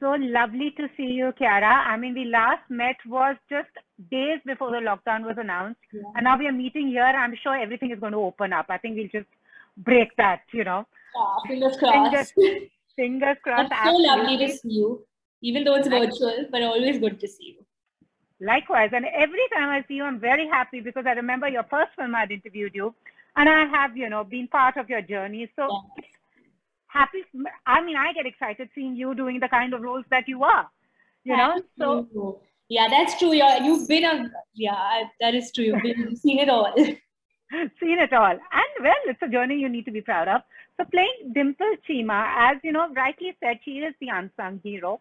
So lovely to see you, Kiara. I mean, we last met was just days before the lockdown was announced, yeah. and now we are meeting here. I'm sure everything is going to open up. I think we'll just break that, you know. Yeah, fingers crossed. Fingers, fingers crossed. It's so lovely to see you, even though it's virtual, but always good to see you. Likewise, and every time I see you, I'm very happy because I remember your first film I'd interviewed you, and I have, you know, been part of your journey. So yeah. Happy. I mean, I get excited seeing you doing the kind of roles that you are. You know, so yeah, that's true. You're, you've been a yeah, that is true. You've been, seen it all. seen it all, and well, it's a journey you need to be proud of. So playing Dimple Cheema, as you know, rightly said, she is the unsung hero,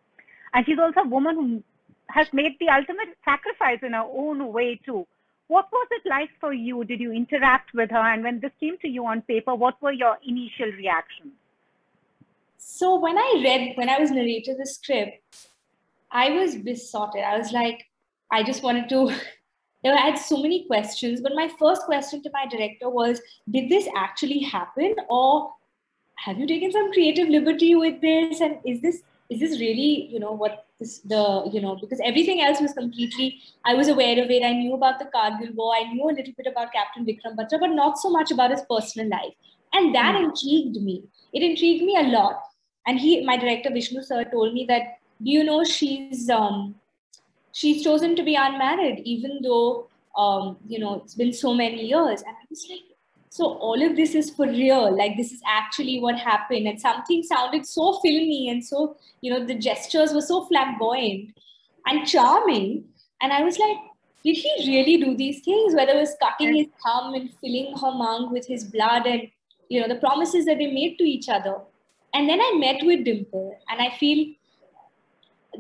and she's also a woman who has made the ultimate sacrifice in her own way too. What was it like for you? Did you interact with her? And when this came to you on paper, what were your initial reactions? So when I read, when I was narrating the script, I was besotted. I was like, I just wanted to. I had so many questions, but my first question to my director was, did this actually happen, or have you taken some creative liberty with this? And is this is this really, you know, what this, the, you know, because everything else was completely, I was aware of it. I knew about the Kargil War. I knew a little bit about Captain Vikram Batra, but not so much about his personal life. And that mm. intrigued me. It intrigued me a lot. And he, my director Vishnu sir, told me that, do you know she's um, she's chosen to be unmarried, even though um, you know it's been so many years. And I was like, so all of this is for real. Like this is actually what happened. And something sounded so filmy and so you know the gestures were so flamboyant and charming. And i was like did he really do these things? Whether it was cutting his thumb and filling her mouth with his blood and you know the promises that they made to each other and then i met with dimple and i feel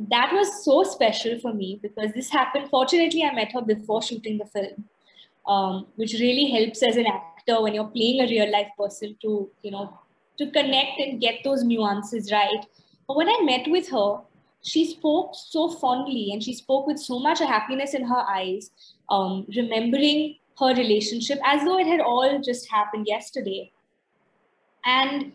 that was so special for me because this happened. Fortunately i met her before shooting the film um, which really helps as an actor when you're playing a real life person to you know to connect and get those nuances right. But when i met with her she spoke so fondly and she spoke with so much happiness in her eyes um, remembering her relationship as though it had all just happened yesterday. And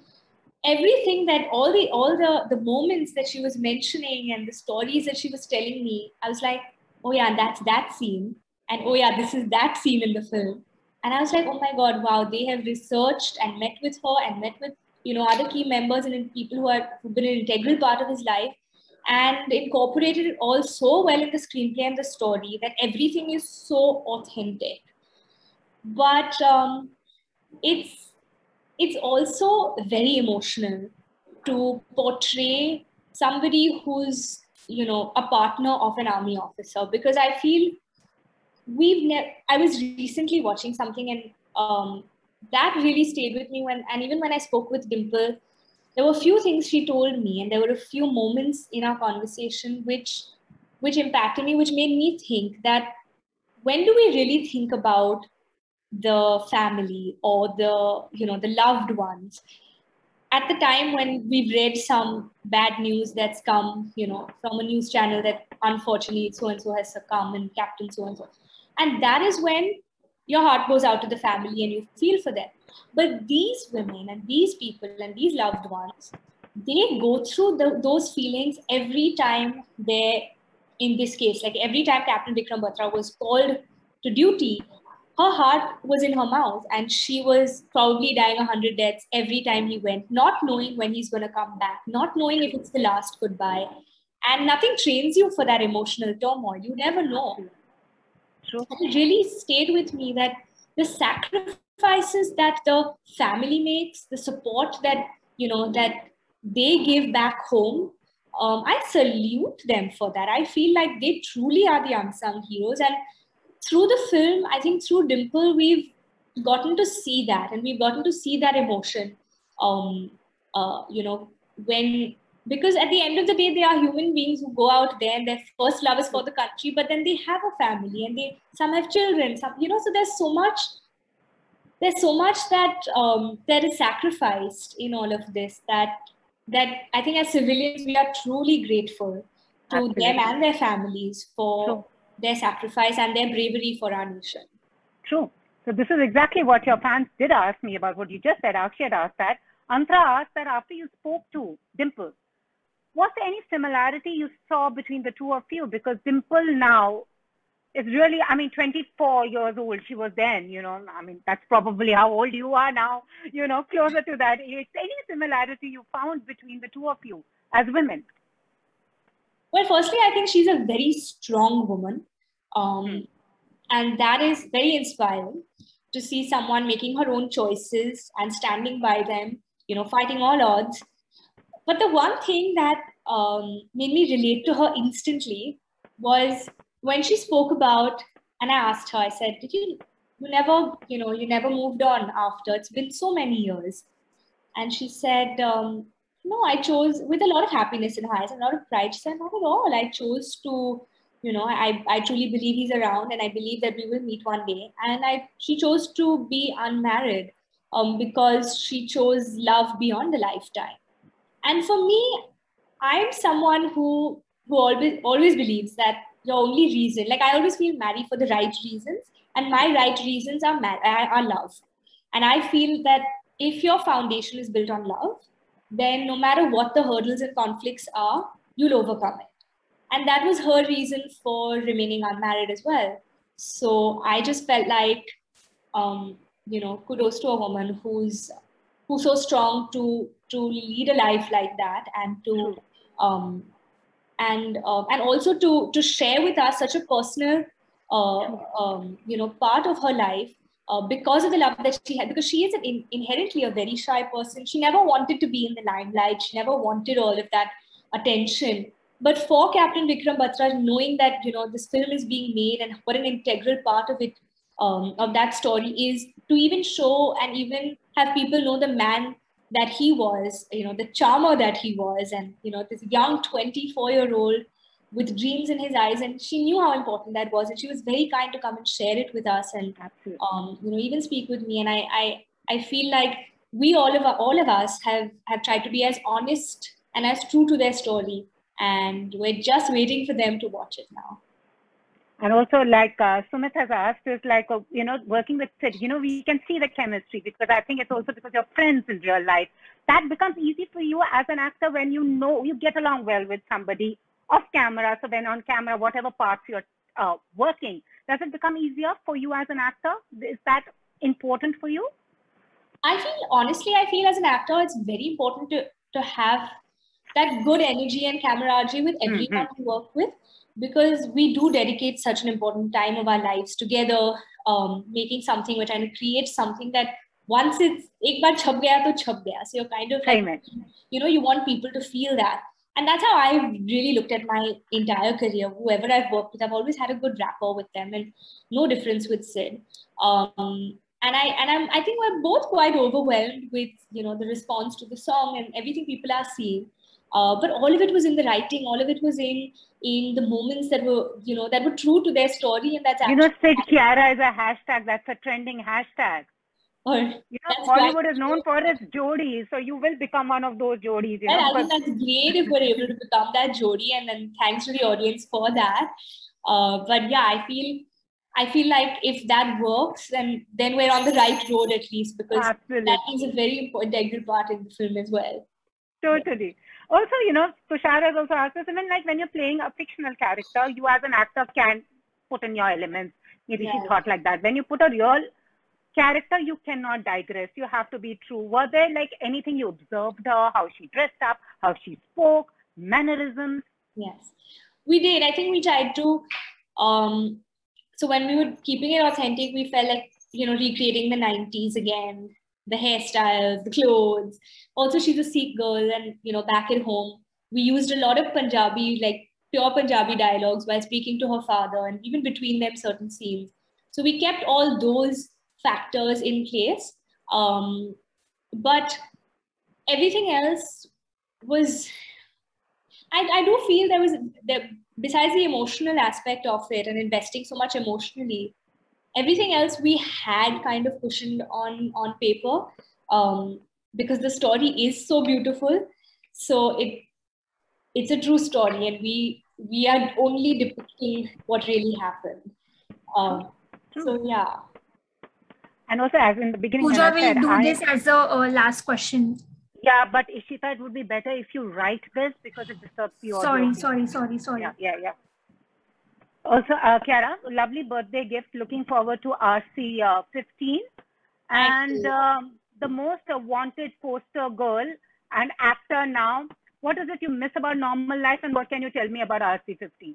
everything that all the all the the moments that she was mentioning and the stories that she was telling me i was like oh yeah that's that scene. And oh yeah this is that scene in the film. And i was like oh my god wow they have researched and met with her and met with you know other key members and people who who've been an integral part of his life and incorporated it all so well in the screenplay and the story that everything is so authentic. But um, it's it's also very emotional to portray somebody who's you know a partner of an army officer because i feel we've never i was recently watching something and um, that really stayed with me when and even when i spoke with dimple there were a few things she told me and there were a few moments in our conversation which which impacted me which made me think that when do we really think about the family or the you know the loved ones at the time when we've read some bad news that's come you know from a news channel that unfortunately so and so has succumbed and captain so and so and that is when your heart goes out to the family and you feel for them. But these women and these people and these loved ones, they go through the, those feelings every time they're in this case. Like every time Captain Vikram Batra was called to duty, her heart was in her mouth and she was proudly dying a hundred deaths every time he went, not knowing when he's going to come back, not knowing if it's the last goodbye. And nothing trains you for that emotional turmoil. You never know. True. it really stayed with me that the sacrifices that the family makes, the support that you know that they give back home, um, I salute them for that. I feel like they truly are the unsung heroes, and through the film, I think through Dimple, we've gotten to see that, and we've gotten to see that emotion. Um, uh, you know, when because at the end of the day they are human beings who go out there and their first love is for the country but then they have a family and they some have children some you know so there's so much there's so much that um, that is sacrificed in all of this that that i think as civilians we are truly grateful to Absolutely. them and their families for True. Their sacrifice and their bravery for our nation True. So this is exactly what your fans did ask me about what you just said. Akshay asked that. Antra asked that after you spoke to Dimple, was there any similarity you saw between the two of you? Because Dimple now is really, I mean, 24 years old. She was then, you know, I mean, that's probably how old you are now, you know, closer to that age. Any similarity you found between the two of you as women? Well, firstly, I think she's a very strong woman. Um, hmm. And that is very inspiring to see someone making her own choices and standing by them, you know, fighting all odds. But the one thing that um, made me relate to her instantly was when she spoke about, and I asked her, I said, Did you, you never, you know, you never moved on after? It's been so many years. And she said, um, No, I chose with a lot of happiness in eyes and a lot of pride. Said, Not at all. I chose to you know I, I truly believe he's around and i believe that we will meet one day and i she chose to be unmarried um, because she chose love beyond a lifetime and for me i'm someone who who always always believes that the only reason like i always feel married for the right reasons and my right reasons are mar- are love and i feel that if your foundation is built on love then no matter what the hurdles and conflicts are you'll overcome it. And that was her reason for remaining unmarried as well. So i just felt like um, you know kudos to a woman who's who's so strong to to lead a life like that and to um, and uh, and also to to share with us such a personal uh, um, you know part of her life uh, because of the love that she had because she is in, inherently a very shy person. She never wanted to be in the limelight. She never wanted all of that attention. But for Captain Vikram Batra, knowing that you know this film is being made and what an integral part of it um, of that story is to even show and even have people know the man that he was, you know, the charmer that he was, and you know this young 24 year old with dreams in his eyes, and she knew how important that was, and she was very kind to come and share it with us, and um, you know even speak with me, and I I I feel like we all of all of us have have tried to be as honest and as true to their story and we're just waiting for them to watch it now. And also, like uh, Sumit has asked, is like, uh, you know, working with Sid, you know, we can see the chemistry because I think it's also because you're friends in real life. That becomes easy for you as an actor when you know you get along well with somebody off camera. So then on camera, whatever parts you're uh, working, does it become easier for you as an actor? Is that important for you? I feel, honestly, I feel as an actor, it's very important to, to have that good energy and camaraderie with mm-hmm. everyone mm-hmm. we work with because we do dedicate such an important time of our lives together um, making something we're trying to create something that once it's ek bar chhap gaya to chhap gaya so you're kind of like, you know you want people to feel that and that's how I really looked at my entire career. Whoever I've worked with, I've always had a good rapport with them, and no difference with Sid. Um, and I and I'm I think we're both quite overwhelmed with you know the response to the song and everything people are seeing. Uh, but all of it was in the writing. All of it was in in the moments that were you know that were true to their story, and that's you know Sid Kiara is a hashtag. That's a trending hashtag. Or, you know, Hollywood is known for its jodies, so you will become one of those jodies. You know, I think that's great if we're able to become that jodi, and then thanks to the audience for that. Uh, but yeah, I feel I feel like if that works, then then we're on the right road at least because Absolutely. that is a very integral part in the film as well. Totally also, you know, Tushar has also asked us, even like when you're playing a fictional character, you as an actor can put in your elements. Maybe yeah. she thought like that. When you put a real character, you cannot digress. You have to be true. Were there like anything you observed her, how she dressed up, how she spoke, mannerisms? Yes, we did. I think we tried to. Um, so when we were keeping it authentic, we felt like you know recreating the 90s again the hairstyles, the clothes. Also, she's a Sikh girl, and you know, back at home, we used a lot of Punjabi, like pure Punjabi dialogues while speaking to her father, and even between them, certain scenes. So we kept all those factors in place, um, but everything else was. I, I do feel there was there, besides the emotional aspect of it and investing so much emotionally everything else we had kind of cushioned on on paper um, because the story is so beautiful. So it it's a true story and we we are only depicting what really happened. Um, so yeah and also as in the beginning Pooja will do I, this as a uh, last question Yeah, but Ishita, it would be better if you write this because it disturbs the audio. Sorry, sorry, sorry, sorry. Yeah, yeah, yeah. Also, uh, Kiara, lovely birthday gift. Looking forward to RC uh, 15. And um, the most uh, wanted poster girl and actor now. What is it you miss about normal life and what can you tell me about RC 15?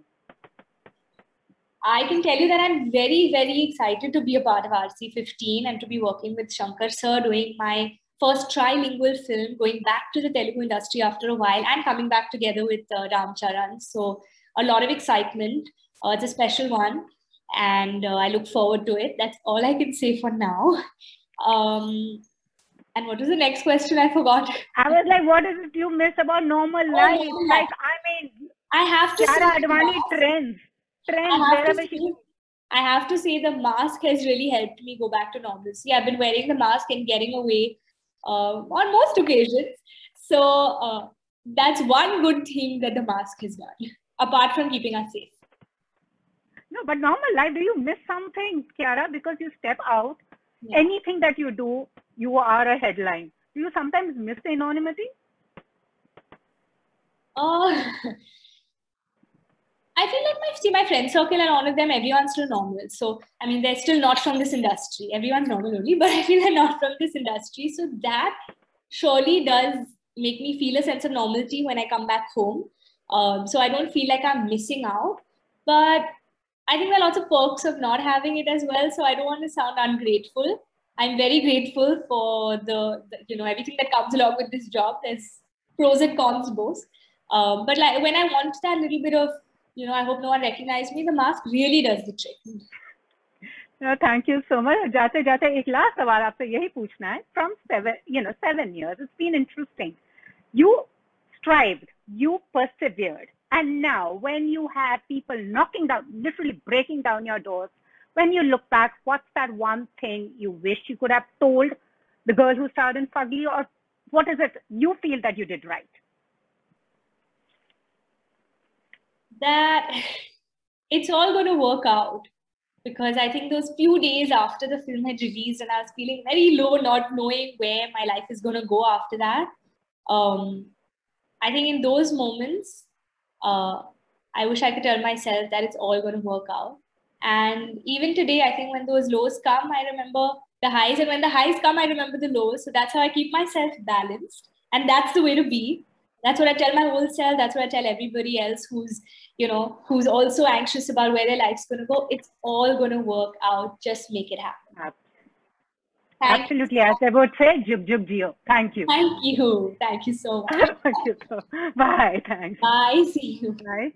I can tell you that I'm very, very excited to be a part of RC15 and to be working with Shankar sir, doing my first trilingual film, going back to the Telugu industry after a while, and coming back together with uh, Ram Charan. So, a lot of excitement. Uh, it's a special one, and uh, I look forward to it. That's all I can say for now. Um, and what was the next question? I forgot. I was like, what is it you miss about normal Oh, life? normal Like. I mean, I have to say, Advani trends. Trends, I have, to wherever she say, I have to say the mask has really helped me go back to normalcy. I've been wearing the mask and getting away uh, on most occasions. So uh, that's one good thing that the mask has done, apart from keeping us safe. No, but normal life, do you miss something, Kiara? Because you step out, Yeah. anything that you do, you are a headline. Do you sometimes miss the anonymity? Uh, I feel like my see my friend circle and all of them, everyone's still normal. So I mean, they're still not from this industry. Everyone's normal only, but I feel they're not from this industry. So that surely does make me feel a sense of normality when I come back home. Um, so I don't feel like I'm missing out. But I think there are lots of perks of not having it as well. So I don't want to sound ungrateful. I'm very grateful for the, the you know everything that comes along with this job. There's pros and cons both. Um, but like when I want that little bit of, you know, I hope no one recognizes me, the mask really does the trick. No, thank you so much. जाते जाते एक last सवाल आपसे यही पूछना है. From seven, you know, seven years, it's been interesting. You strived, you persevered, and now when you have people knocking down, literally breaking down your doors, when you look back, what's that one thing you wish you could have told the girl who starred in Fugly, or what is it you feel that you did right? That it's all going to work out because I think those few days after the film had released and I was feeling very low, not knowing where my life is going to go after that. Um, I think in those moments, uh, I wish I could tell myself that it's all going to work out. And even today, I think when those lows come, I remember the highs. And when the highs come, I remember the lows. So that's how I keep myself balanced. And that's the way to be. That's what I tell my whole self. That's what I tell everybody else who's, you know, who's also anxious about where their life's going to go. It's all going to work out. Just make it happen. Thank, Absolutely, as I would say, jug jug jio. Thank you. thank you. Thank you so much. Thank you. Bye. Thanks. Bye. See you. Bye.